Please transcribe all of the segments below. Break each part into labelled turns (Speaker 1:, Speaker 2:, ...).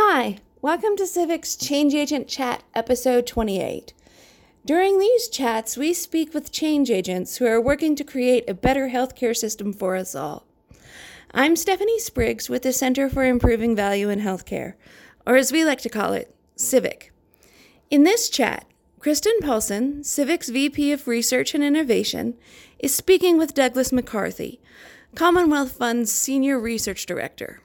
Speaker 1: Hi, welcome to CIVHC's Change Agent Chat, episode 28. During these chats, we speak with change agents who are working to create a better healthcare system for us all. I'm Stephanie Spriggs with the Center for Improving Value in Healthcare, or as we like to call it, CIVHC. In this chat, Kristen Paulson, CIVHC's VP of Research and Innovation, is speaking with Douglas McCarthy, Commonwealth Fund's Senior Research Director.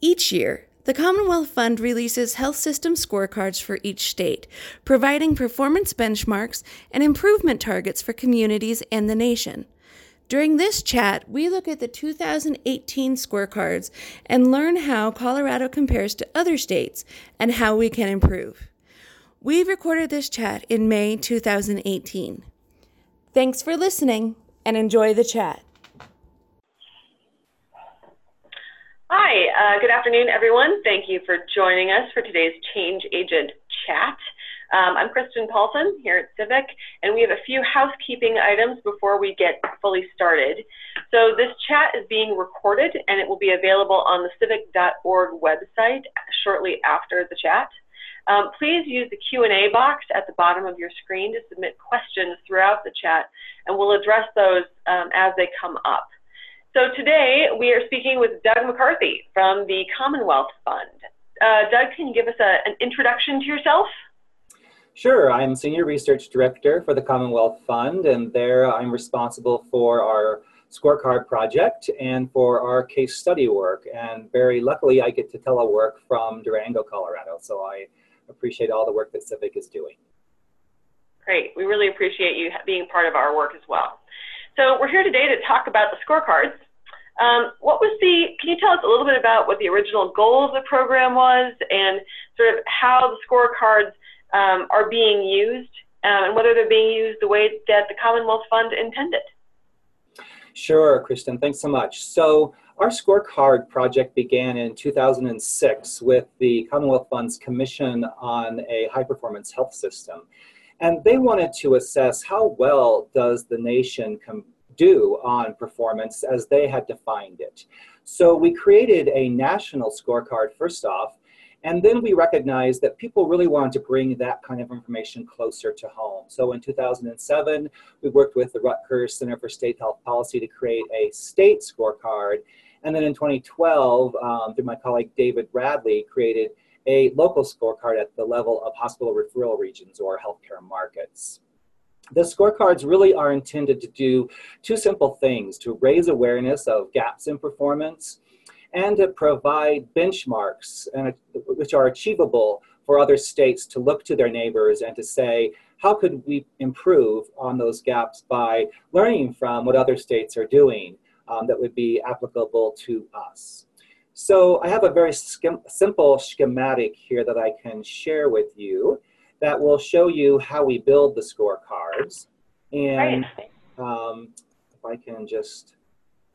Speaker 1: Each year, the Commonwealth Fund releases health system scorecards for each state, providing performance benchmarks and improvement targets for communities and the nation. During this chat, we look at the 2018 scorecards and learn how Colorado compares to other states and how we can improve. We recorded this chat in May 2018. Thanks for listening and enjoy the chat.
Speaker 2: Hi, uh, good afternoon, everyone. Thank you for joining us for today's Change Agent Chat. Um, I'm Kristen Paulson here at CIVHC, and we have a few housekeeping items before we get fully started. So this chat is being recorded, and it will be available on the civhc.org website shortly after the chat. Um, please use the Q&A box at the bottom of your screen to submit questions throughout the chat, and we'll address those um, as they come up. So today we are speaking with Doug McCarthy from the Commonwealth Fund. Uh, Doug, can you give us a, an introduction to yourself?
Speaker 3: Sure, I'm Senior Research Director for the Commonwealth Fund, and there I'm responsible for our scorecard project and for our case study work. And very luckily, I get to telework from Durango, Colorado. So I appreciate all the work that CIVHC is doing.
Speaker 2: Great. We really appreciate you being part of our work as well. So we're here today to talk about the scorecards. Um, what was the, can you tell us a little bit about what the original goal of the program was and sort of how the scorecards um, are being used um, and whether they're being used the way that the Commonwealth Fund intended?
Speaker 3: Sure, Kristen, thanks so much. So our scorecard project began in 2006 with the Commonwealth Fund's Commission on a High Performance Health System. And they wanted to assess how well does the nation do on performance as they had defined it. So we created a national scorecard first off, and then we recognized that people really wanted to bring that kind of information closer to home. So in 2007, we worked with the Rutgers Center for State Health Policy to create a state scorecard. And then in 2012, um, through my colleague David Radley, created a local scorecard at the level of hospital referral regions or healthcare markets. The scorecards really are intended to do two simple things to raise awareness of gaps in performance and to provide benchmarks and, which are achievable for other states to look to their neighbors and to say, how could we improve on those gaps by learning from what other states are doing um, that would be applicable to us? So I have a very simple schematic here that I can share with you that will show you how we build the scorecards. And um, if I can just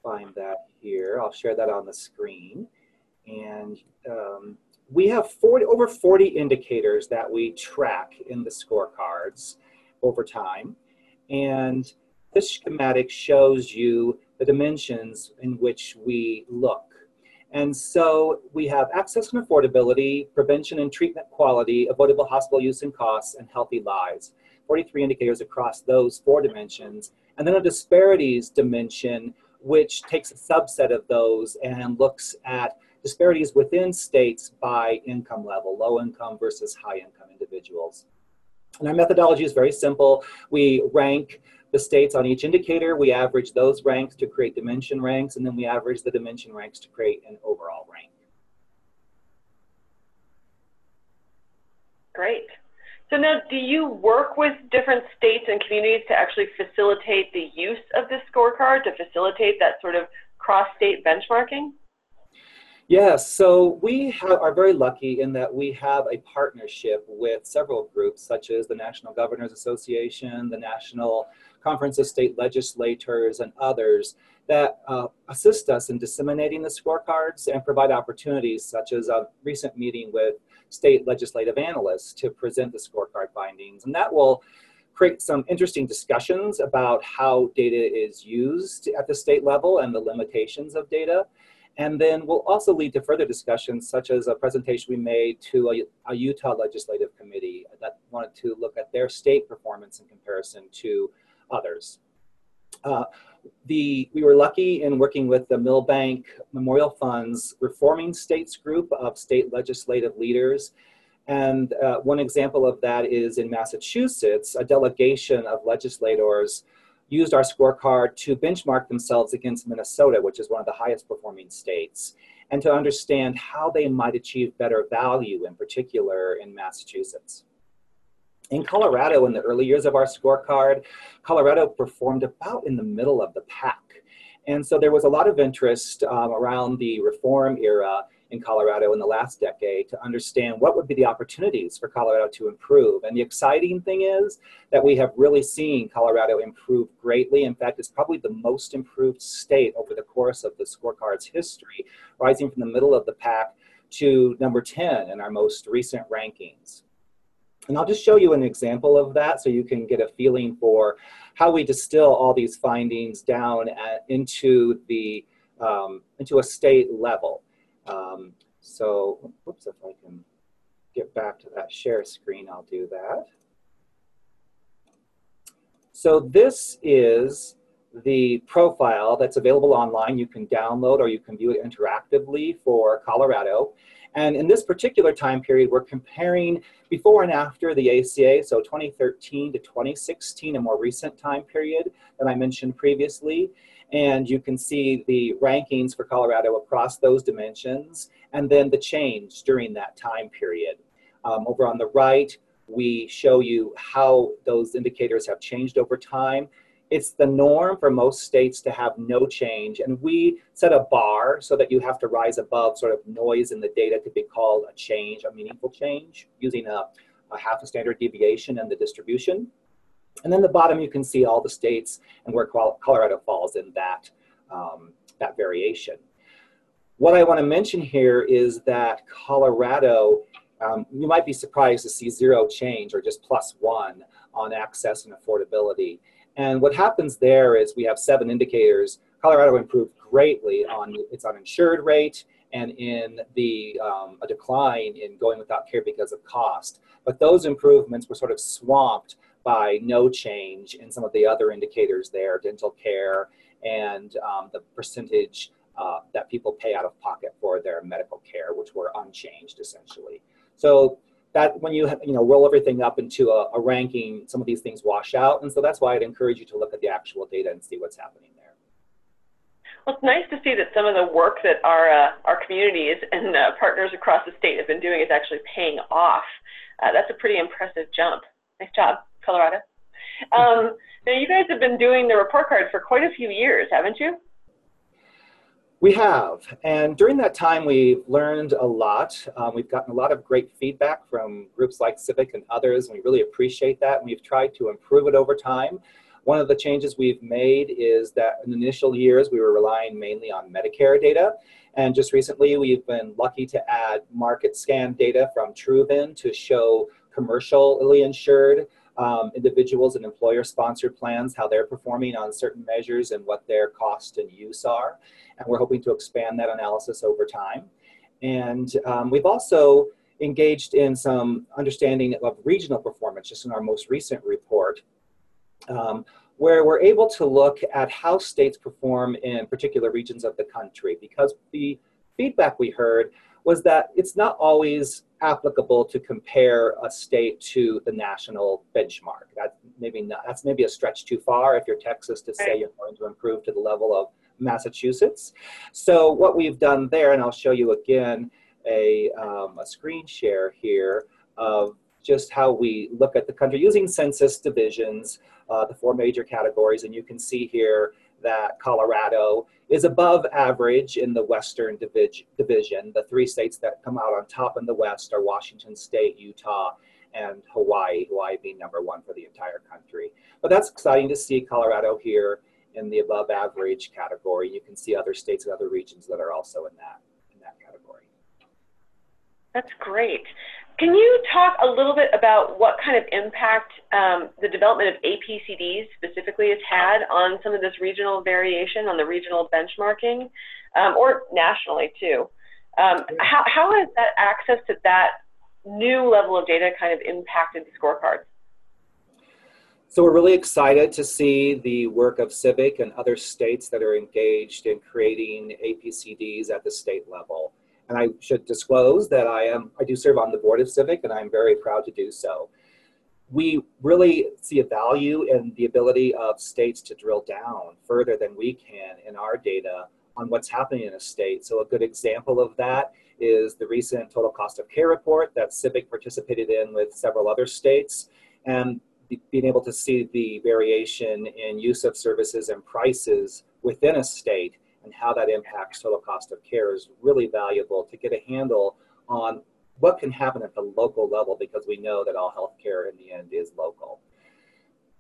Speaker 3: find that here, I'll share that on the screen. And um, we have 40, over 40 indicators that we track in the scorecards over time. And this schematic shows you the dimensions in which we look and so we have access and affordability, prevention and treatment quality, avoidable hospital use and costs, and healthy lives. 43 indicators across those four dimensions. And then a disparities dimension, which takes a subset of those and looks at disparities within states by income level, low income versus high income individuals. And our methodology is very simple. We rank the states on each indicator. We average those ranks to create dimension ranks, and then we average the dimension ranks to create an overall rank.
Speaker 2: Great. So now, do you work with different states and communities to actually facilitate the use of this scorecard, to facilitate that sort of cross-state benchmarking?
Speaker 3: Yes, so we have, are very lucky in that we have a partnership with several groups, such as the National Governors Association, the National Conference of State Legislators, and others that uh, assist us in disseminating the scorecards and provide opportunities, such as a recent meeting with state legislative analysts to present the scorecard findings. And that will create some interesting discussions about how data is used at the state level and the limitations of data. And then we'll also lead to further discussions, such as a presentation we made to a, a Utah Legislative Committee that wanted to look at their state performance in comparison to others. Uh, the, we were lucky in working with the Milbank Memorial Fund's Reforming States group of state legislative leaders. And uh, one example of that is in Massachusetts, a delegation of legislators used our scorecard to benchmark themselves against Minnesota, which is one of the highest performing states, and to understand how they might achieve better value, in particular in Massachusetts. In Colorado, in the early years of our scorecard, Colorado performed about in the middle of the pack. And so there was a lot of interest um, around the reform era in Colorado in the last decade to understand what would be the opportunities for Colorado to improve. And the exciting thing is that we have really seen Colorado improve greatly. In fact, it's probably the most improved state over the course of the scorecard's history, rising from the middle of the pack to number 10 in our most recent rankings. And I'll just show you an example of that so you can get a feeling for how we distill all these findings down at, into the um, into a state level. Um, so, whoops, if I can get back to that share screen, I'll do that. So this is the profile that's available online. You can download or you can view it interactively for Colorado. And in this particular time period, we're comparing before and after the ACA, so 2013 to 2016, a more recent time period that I mentioned previously. And you can see the rankings for Colorado across those dimensions and then the change during that time period. Um, over on the right, we show you how those indicators have changed over time. It's the norm for most states to have no change, and we set a bar so that you have to rise above sort of noise in the data to be called a change, a meaningful change, using a, a half a standard deviation in the distribution. And then the bottom, you can see all the states and where Colorado falls in that, um, that variation. What I want to mention here is that Colorado, um, you might be surprised to see zero change or just plus one on access and affordability. And what happens there is we have seven indicators. Colorado improved greatly on its uninsured rate and in the um, a decline in going without care because of cost. But those improvements were sort of swamped by no change in some of the other indicators there, dental care and um, the percentage uh, that people pay out of pocket for their medical care, which were unchanged essentially. So that when you you know roll everything up into a, a, ranking, some of these things wash out, and so that's why I'd encourage you to look at the actual data and see what's happening there.
Speaker 2: Well, it's nice to see that some of the work that our uh, our communities and uh, partners across the state have been doing is actually paying off. Uh, that's a pretty impressive jump. Nice job. Colorado. Um, now, you guys have been doing the report card for quite a few years, haven't you?
Speaker 3: We have, and during that time, we've learned a lot. Um, we've gotten a lot of great feedback from groups like CIVHC and others, and we really appreciate that. And we've tried to improve it over time. One of the changes we've made is that in initial years, we were relying mainly on Medicare data. And just recently, we've been lucky to add MarketScan data from Truven to show commercially insured um, individuals and employer sponsored plans, how they're performing on certain measures and what their cost and use are. And we're hoping to expand that analysis over time. And um, we've also engaged in some understanding of regional performance just in our most recent report, um, where we're able to look at how states perform in particular regions of the country because the feedback we heard was that it's not always applicable to compare a state to the national benchmark. That maybe not, that's maybe a stretch too far if you're Texas to say you're going to improve to the level of Massachusetts. So what we've done there, and I'll show you again a, um, a screen share here of just how we look at the country using census divisions, uh, the four major categories, and you can see here that Colorado is above average in the Western Division. The three states that come out on top in the West are Washington State, Utah, and Hawaii, Hawaii being number one for the entire country. But that's exciting to see Colorado here in the above average category. You can see other states and other regions that are also in that, in that category.
Speaker 2: That's great. Can you talk a little bit about what kind of impact um, the development of APCDs specifically has had on some of this regional variation, on the regional benchmarking, um, or nationally too? Um, how, how has that access to that new level of data kind of impacted the scorecards?
Speaker 3: So we're really excited to see the work of CIVHC and other states that are engaged in creating APCDs at the state level. And I should disclose that I am I do serve on the board of CIVHC and I'm very proud to do so. We really see a value in the ability of states to drill down further than we can in our data on what's happening in a state. So a good example of that is the recent total cost of care report that CIVHC participated in with several other states. And being able to see the variation in use of services and prices within a state and how that impacts total cost of care is really valuable to get a handle on what can happen at the local level because we know that all healthcare in the end is local.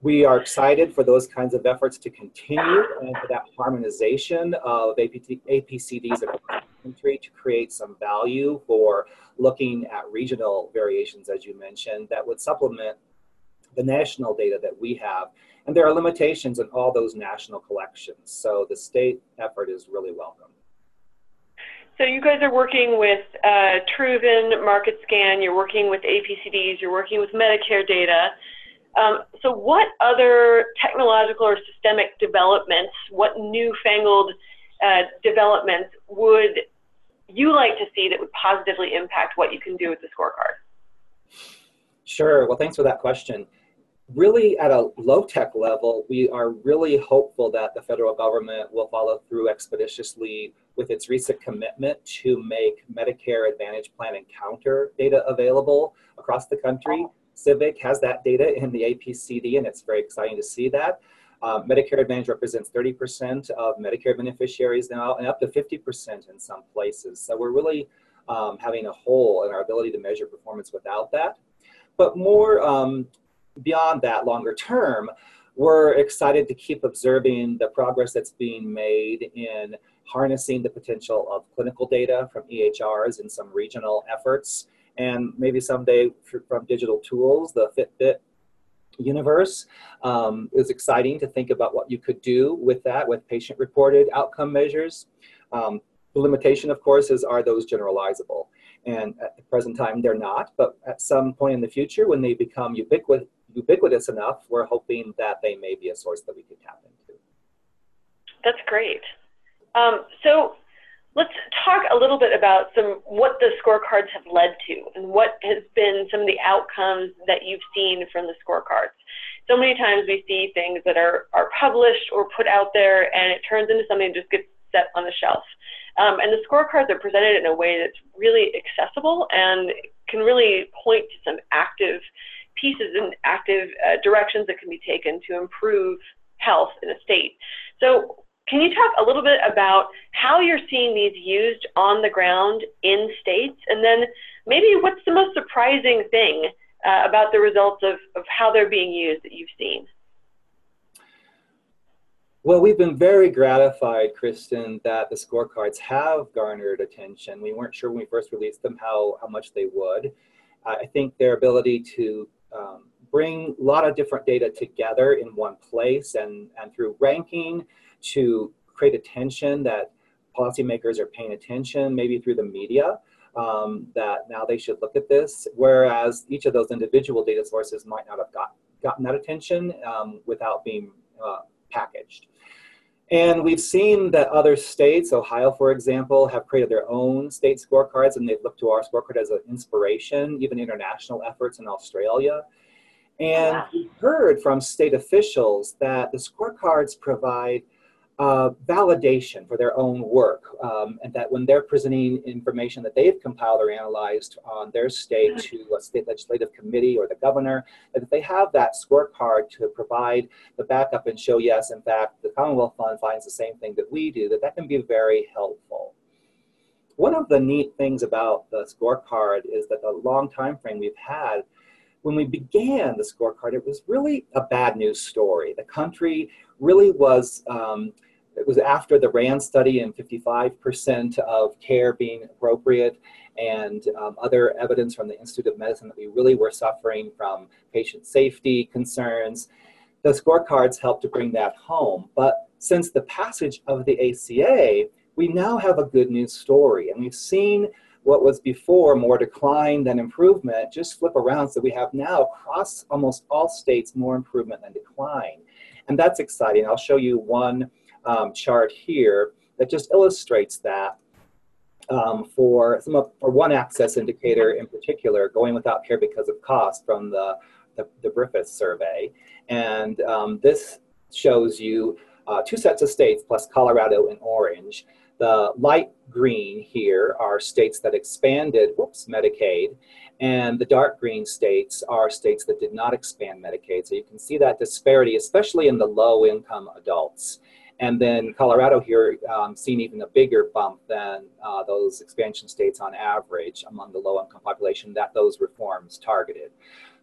Speaker 3: We are excited for those kinds of efforts to continue and for that harmonization of APT, APCDs across the country to create some value for looking at regional variations, as you mentioned, that would supplement the national data that we have. And there are limitations in all those national collections. So the state effort is really welcome.
Speaker 2: So you guys are working with uh, Truven, MarketScan, you're working with APCDs, you're working with Medicare data. Um, so what other technological or systemic developments, what newfangled uh, developments would you like to see that would positively impact what you can do with the scorecard?
Speaker 3: Sure. Well, thanks for that question really at a low tech level, we are really hopeful that the federal government will follow through expeditiously with its recent commitment to make Medicare Advantage Plan encounter data available across the country. CIVHC has that data in the APCD, and it's very exciting to see that. Uh, Medicare Advantage represents 30% of Medicare beneficiaries now, and up to 50% in some places. So we're really um, having a hole in our ability to measure performance without that. But more um, beyond that longer term, we're excited to keep observing the progress that's being made in harnessing the potential of clinical data from EHRs and some regional efforts, and maybe someday from digital tools, the Fitbit universe um, is exciting to think about what you could do with that with patient reported outcome measures. Um, the limitation, of course, is are those generalizable? And at the present time, they're not, but at some point in the future, when they become ubiquitous, ubiquitous enough, we're hoping that they may be a source that we could tap into.
Speaker 2: That's great. Um, so let's talk a little bit about some what the scorecards have led to and what has been some of the outcomes that you've seen from the scorecards. So many times we see things that are, are published or put out there and it turns into something that just gets set on the shelf. Um, and the scorecards are presented in a way that's really accessible and can really point to some active pieces and active uh, directions that can be taken to improve health in a state. So can you talk a little bit about how you're seeing these used on the ground in states? And then maybe what's the most surprising thing uh, about the results of, of how they're being used that you've seen?
Speaker 3: Well, we've been very gratified, Kristen, that the scorecards have garnered attention. We weren't sure when we first released them how, how much they would. I think their ability to um, bring a lot of different data together in one place and, and through ranking to create attention that policymakers are paying attention, maybe through the media, um, that now they should look at this, whereas each of those individual data sources might not have got, gotten that attention um, without being uh, packaged. And we've seen that other states, Ohio, for example, have created their own state scorecards, and they've looked to our scorecard as an inspiration, even international efforts in Australia. And we've heard from state officials that the scorecards provide uh, validation for their own work, um, and that when they're presenting information that they've compiled or analyzed on their state to a state legislative committee or the governor, that they have that scorecard to provide the backup and show, yes, in fact, the Commonwealth Fund finds the same thing that we do, that that can be very helpful. One of the neat things about the scorecard is that the long time frame we've had when we began the scorecard, it was really a bad news story. The country really was um, it was after the RAND study and 55% of care being appropriate and um, other evidence from the Institute of Medicine that we really were suffering from patient safety concerns. The scorecards helped to bring that home. But since the passage of the ACA, we now have a good news story. And we've seen what was before more decline than improvement just flip around. So we have now across almost all states more improvement than decline. And that's exciting. I'll show you one um, chart here that just illustrates that um, for some of, for one access indicator in particular, going without care because of cost from the, the, the Griffith survey. And um, this shows you uh, two sets of states plus Colorado in orange. The light green here are states that expanded, whoops, Medicaid, and the dark green states are states that did not expand Medicaid. So you can see that disparity, especially in the low income adults. And then Colorado here um, seen even a bigger bump than uh, those expansion states on average among the low income population that those reforms targeted.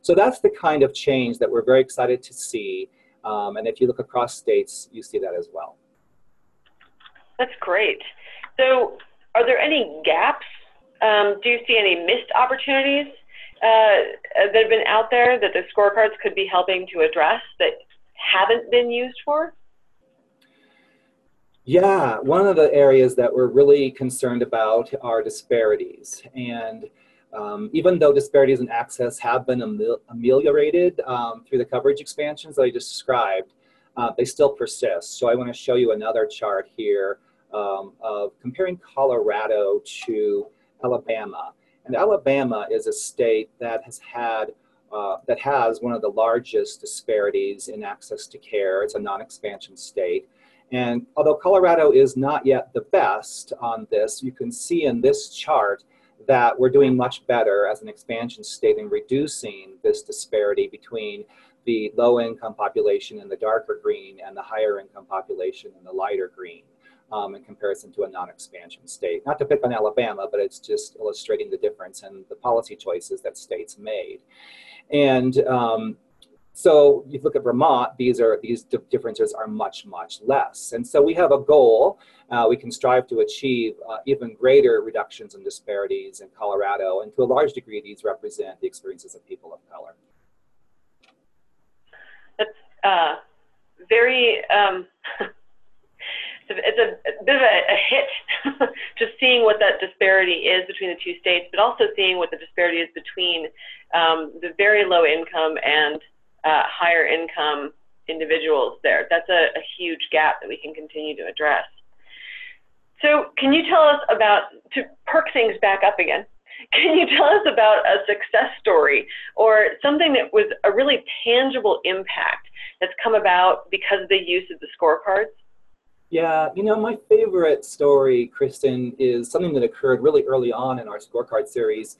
Speaker 3: So that's the kind of change that we're very excited to see. Um, and if you look across states, you see that as well.
Speaker 2: That's great. So are there any gaps? Um, do you see any missed opportunities uh, that have been out there that the scorecards could be helping to address that haven't been used for?
Speaker 3: Yeah, one of the areas that we're really concerned about are disparities. And um, even though disparities in access have been ameliorated um, through the coverage expansions that I just described, uh, they still persist. So I want to show you another chart here um, of comparing Colorado to Alabama. And Alabama is a state that has had uh, that has one of the largest disparities in access to care. It's a non-expansion state. And although Colorado is not yet the best on this, you can see in this chart that we're doing much better as an expansion state in reducing this disparity between the low income population in the darker green and the higher income population in the lighter green um, in comparison to a non-expansion state. Not to pick on Alabama, but it's just illustrating the difference in the policy choices that states made. And um, so you look at Vermont, these are these differences are much, much less. And so we have a goal. Uh, we can strive to achieve uh, even greater reductions in disparities in Colorado. And to a large degree, these represent the experiences of people of color.
Speaker 2: That's uh, very, um, it's a, a bit of a, a hit just seeing what that disparity is between the two states, but also seeing what the disparity is between um, the very low income and uh, higher income individuals there. That's a, a huge gap that we can continue to address. So can you tell us about, to perk things back up again, can you tell us about a success story or something that was a really tangible impact that's come about because of the use of the scorecards?
Speaker 3: Yeah, you know, my favorite story, Kristen, is something that occurred really early on in our scorecard series.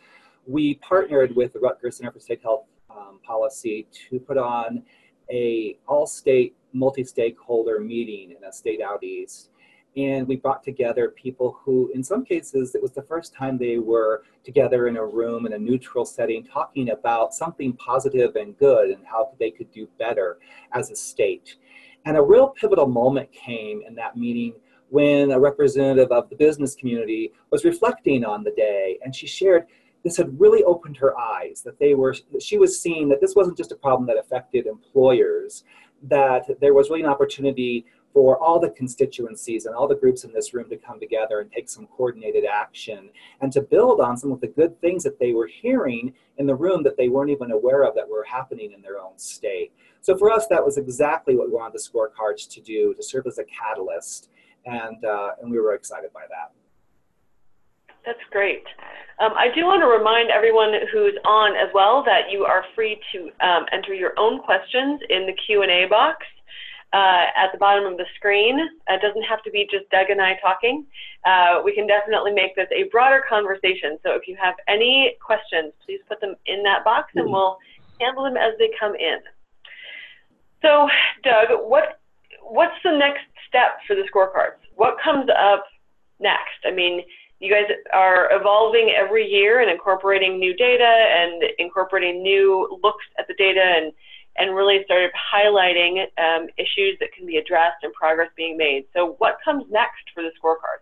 Speaker 3: We partnered with the Rutgers Center for State Health um, policy to put on a all-state multi-stakeholder meeting in a state out east and we brought together people who in some cases it was the first time they were together in a room in a neutral setting talking about something positive and good and how they could do better as a state and a real pivotal moment came in that meeting when a representative of the business community was reflecting on the day and she shared this had really opened her eyes that they were that she was seeing that this wasn't just a problem that affected employers that there was really an opportunity for all the constituencies and all the groups in this room to come together and take some coordinated action and to build on some of the good things that they were hearing in the room that they weren't even aware of that were happening in their own state. So for us, that was exactly what we wanted the scorecards to do, to serve as a catalyst, and, uh, and we were excited by that.
Speaker 2: That's great. Um, I do want to remind everyone who's on as well that you are free to um, enter your own questions in the Q&A box uh, at the bottom of the screen. It doesn't have to be just Doug and I talking. Uh, we can definitely make this a broader conversation. So if you have any questions, please put them in that box and we'll handle them as they come in. So Doug, what, what's the next step for the scorecards? What comes up next? I mean, you guys are evolving every year and incorporating new data and incorporating new looks at the data and and really started highlighting um, issues that can be addressed and progress being made. So what comes next for the scorecard?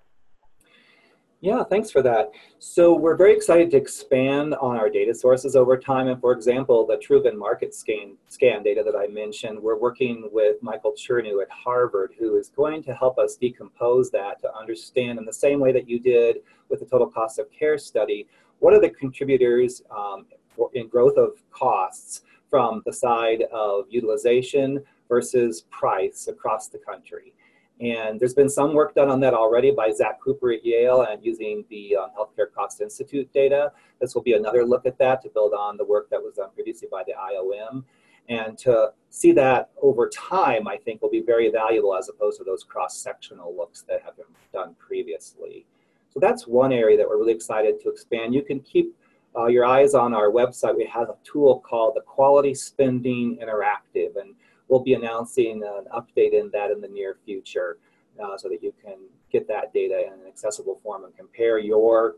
Speaker 3: Yeah, thanks for that. So we're very excited to expand on our data sources over time. And for example, the Truven MarketScan, scan data that I mentioned, we're working with Michael Chernew at Harvard, who is going to help us decompose that to understand in the same way that you did with the total cost of care study, what are the contributors um, in growth of costs from the side of utilization versus price across the country. And there's been some work done on that already by Zach Cooper at Yale and using the um, Healthcare Cost Institute data. This will be another look at that to build on the work that was done previously by the IOM. And to see that over time, I think will be very valuable as opposed to those cross-sectional looks that have been done previously. So that's one area that we're really excited to expand. You can keep uh, your eyes on our website. We have a tool called the Quality Spending Interactive. And we'll be announcing an update in that in the near future uh, so that you can get that data in an accessible form and compare your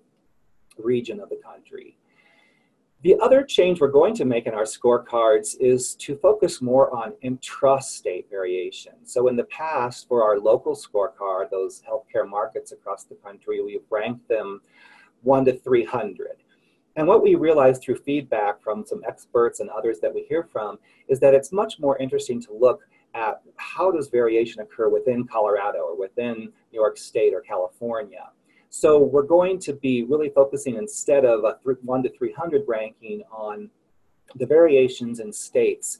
Speaker 3: region of the country. The other change we're going to make in our scorecards is to focus more on intrastate variation. So in the past, for our local scorecard, those healthcare markets across the country, we've ranked them 1 to 300. And what we realized through feedback from some experts and others that we hear from is that it's much more interesting to look at how does variation occur within Colorado or within New York State or California. So we're going to be really focusing instead of a 1 to 300 ranking on the variations in states.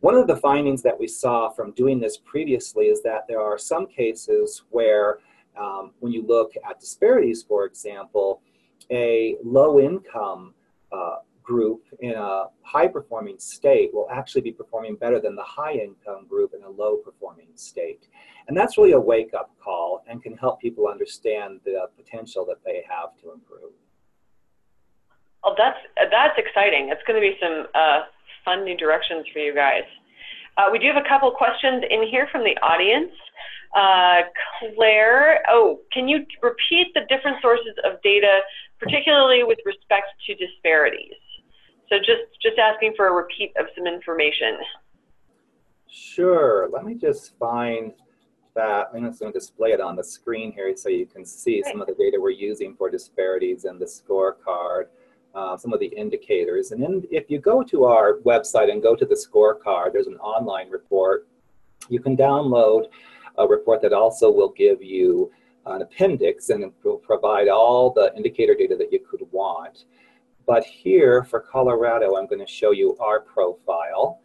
Speaker 3: One of the findings that we saw from doing this previously is that there are some cases where um, when you look at disparities, for example, a low income uh, group in a high performing state will actually be performing better than the high income group in a low performing state. And that's really a wake up call and can help people understand the potential that they have to improve.
Speaker 2: Well, that's, that's exciting. It's going to be some uh, fun new directions for you guys. Uh, we do have a couple questions in here from the audience. Uh, Claire, oh, can you repeat the different sources of data, particularly with respect to disparities? So just, just asking for a repeat of some information.
Speaker 3: Sure, let me just find that. I'm just going to display it on the screen here so you can see some of the data we're using for disparities in the scorecard. Uh, some of the indicators. And then if you go to our website and go to the scorecard, there's an online report. You can download a report that also will give you an appendix and will provide all the indicator data that you could want. But here for Colorado, I'm going to show you our profile.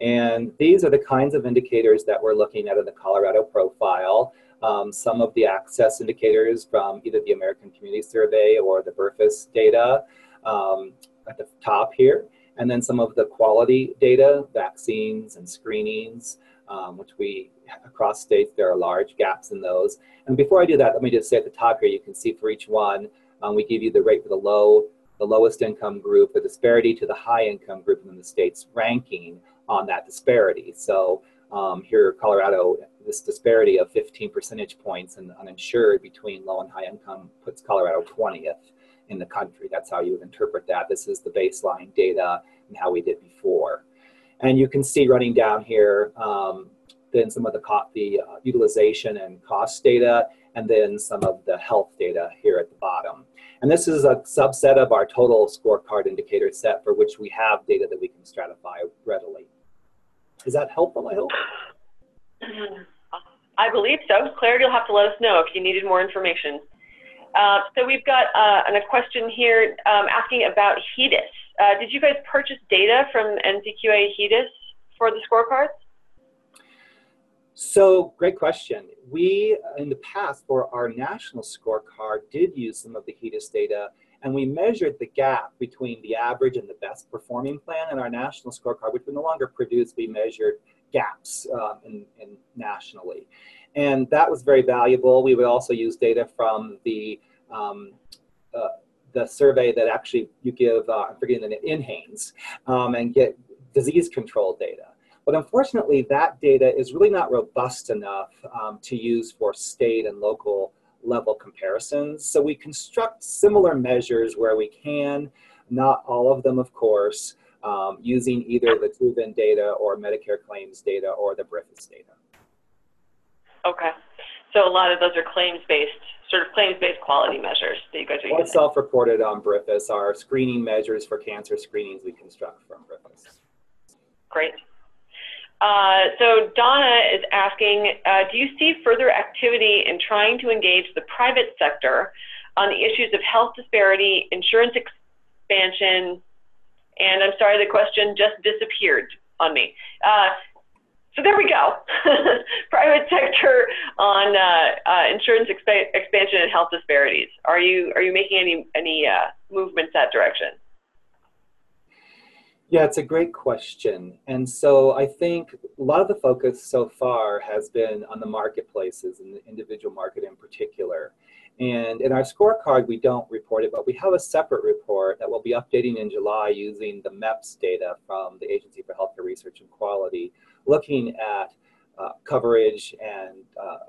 Speaker 3: And these are the kinds of indicators that we're looking at in the Colorado profile. Um, some of the access indicators from either the American Community Survey or the BRFSS data um, at the top here. And then some of the quality data, vaccines and screenings, um, which we, across states, there are large gaps in those. And before I do that, let me just say at the top here, you can see for each one, um, we give you the rate for the low, the lowest income group, the disparity to the high income group, and then the state's ranking on that disparity. So um, here, Colorado, this disparity of 15 percentage points in uninsured between low and high income puts Colorado 20th in the country. That's how you would interpret that. This is the baseline data and how we did before. And you can see running down here, um, then some of the, the uh, utilization and cost data, and then some of the health data here at the bottom. And this is a subset of our total scorecard indicator set for which we have data that we can stratify readily. Is that helpful, I hope?
Speaker 2: I believe so. Claire, you'll have to let us know if you needed more information. Uh, so we've got uh, a question here um, asking about HEDIS. Uh, did you guys purchase data from NCQA HEDIS for the scorecards?
Speaker 3: So, great question. We, in the past, for our national scorecard, did use some of the HEDIS data, and we measured the gap between the average and the best performing plan in our national scorecard, which we no longer produce. We measured gaps um, in, in nationally. And that was very valuable. We would also use data from the um, uh, the survey that actually you give, uh, I'm forgetting the name, NHANES, um, and get disease control data. But unfortunately, that data is really not robust enough um, to use for state and local level comparisons. So we construct similar measures where we can, not all of them, of course, um, using either the Truven data or Medicare claims data or the BRFSS data.
Speaker 2: Okay. So a lot of those are claims-based, sort of claims-based quality measures that you guys are
Speaker 3: using. self-reported on BRFSS are screening measures for cancer screenings we construct from BRFSS.
Speaker 2: Great. Uh, so Donna is asking, uh, do you see further activity in trying to engage the private sector on the issues of health disparity, insurance expansion, and I'm sorry, the question just disappeared on me. Uh, so there we go. Private sector on uh, uh, insurance exp expansion and health disparities. Are you are you making any any movements that direction?
Speaker 3: Yeah, it's a great question. And so I think a lot of the focus so far has been on the marketplaces and the individual market in particular. And in our scorecard, we don't report it, but we have a separate report that we'll be updating in July using the MEPS data from the Agency for Healthcare Research and Quality, looking at uh, coverage and uh,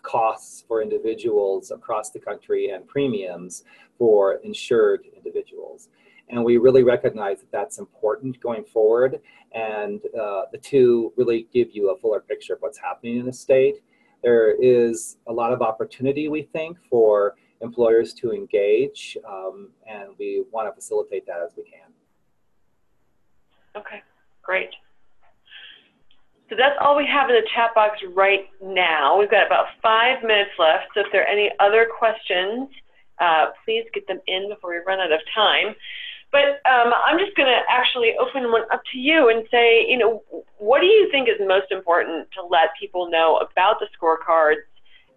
Speaker 3: costs for individuals across the country and premiums for insured individuals. And we really recognize that that's important going forward. And uh, the two really give you a fuller picture of what's happening in the state. There is a lot of opportunity, we think, for employers to engage, um, and we want to facilitate that as we can.
Speaker 2: Okay, great. So that's all we have in the chat box right now. We've got about five minutes left. So if there are any other questions, uh, please get them in before we run out of time. But um, I'm just going to actually open one up to you and say, you know, what do you think is most important to let people know about the scorecards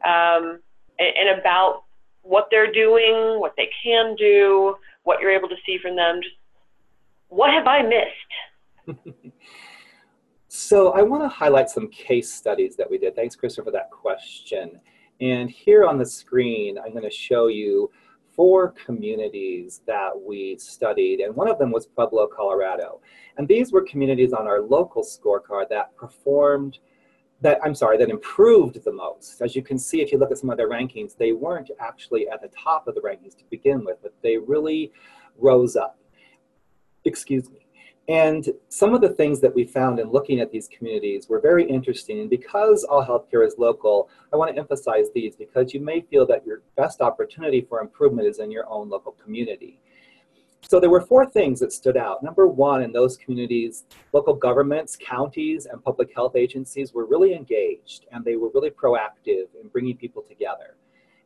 Speaker 2: um, and, and about what they're doing, what they can do, what you're able to see from them? Just what have I missed?
Speaker 3: So I want to highlight some case studies that we did. Thanks, Kristen, for that question. And here on the screen, I'm going to show you four communities that we studied, and one of them was Pueblo, Colorado. And these were communities on our local scorecard that performed, that I'm sorry, that improved the most. As you can see, if you look at some of their rankings, they weren't actually at the top of the rankings to begin with, but they really rose up. Excuse me. And some of the things that we found in looking at these communities were very interesting. And because all healthcare is local, I want to emphasize these because you may feel that your best opportunity for improvement is in your own local community. So there were four things that stood out. Number one, in those communities, local governments, counties, and public health agencies were really engaged and they were really proactive in bringing people together.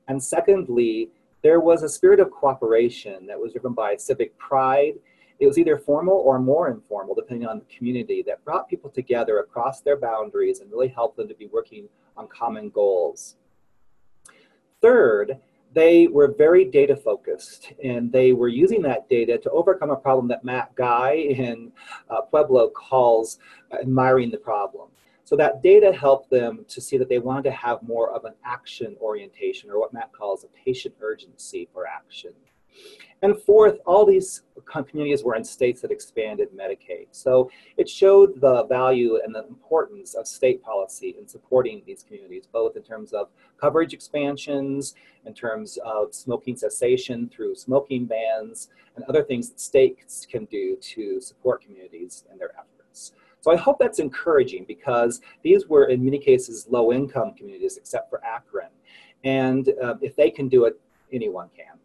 Speaker 3: And secondly, there was a spirit of cooperation that was driven by civic pride it was either formal or more informal, depending on the community, that brought people together across their boundaries and really helped them to be working on common goals. Third, they were very data focused and they were using that data to overcome a problem that Matt Guy in uh, Pueblo calls admiring the problem. So that data helped them to see that they wanted to have more of an action orientation or what Matt calls a patient urgency for action. And fourth, all these communities were in states that expanded Medicaid. So it showed the value and the importance of state policy in supporting these communities, both in terms of coverage expansions, in terms of smoking cessation through smoking bans, and other things that states can do to support communities in their efforts. So I hope that's encouraging because these were in many cases low income communities except for Akron. And uh, if they can do it, anyone can.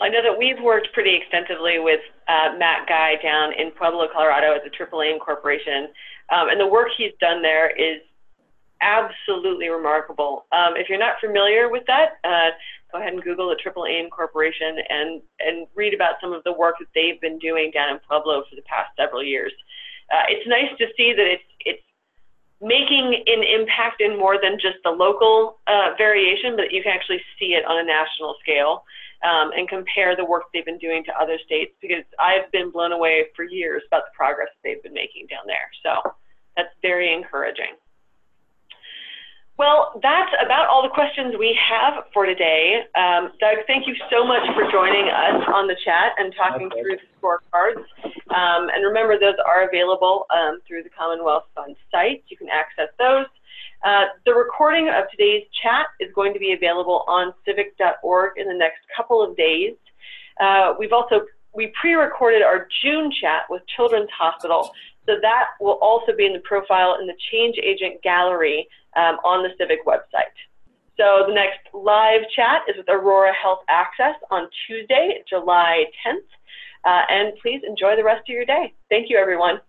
Speaker 2: I know that we've worked pretty extensively with uh, Matt Guy down in Pueblo, Colorado at the Aim Corporation. Um, and the work he's done there is absolutely remarkable. Um, if you're not familiar with that, uh, go ahead and Google the Aim Corporation and, and read about some of the work that they've been doing down in Pueblo for the past several years. Uh, it's nice to see that it's, it's making an impact in more than just the local uh, variation, but you can actually see it on a national scale um, and compare the work they've been doing to other states because I've been blown away for years about the progress they've been making down there. So that's very encouraging. Well, that's about all the questions we have for today. Um, Doug, thank you so much for joining us on the chat and talking okay. through the scorecards. Um, and remember, those are available um, through the Commonwealth Fund site. You can access those. Uh, the recording of today's chat is going to be available on civhc.org in the next couple of days. Uh, we've also we pre-recorded our June chat with Children's Hospital, so that will also be in the profile in the Change Agent Gallery um, on the CIVHC website. So the next live chat is with Aurora Health Access on Tuesday, July 10th. Uh, and please enjoy the rest of your day. Thank you, everyone.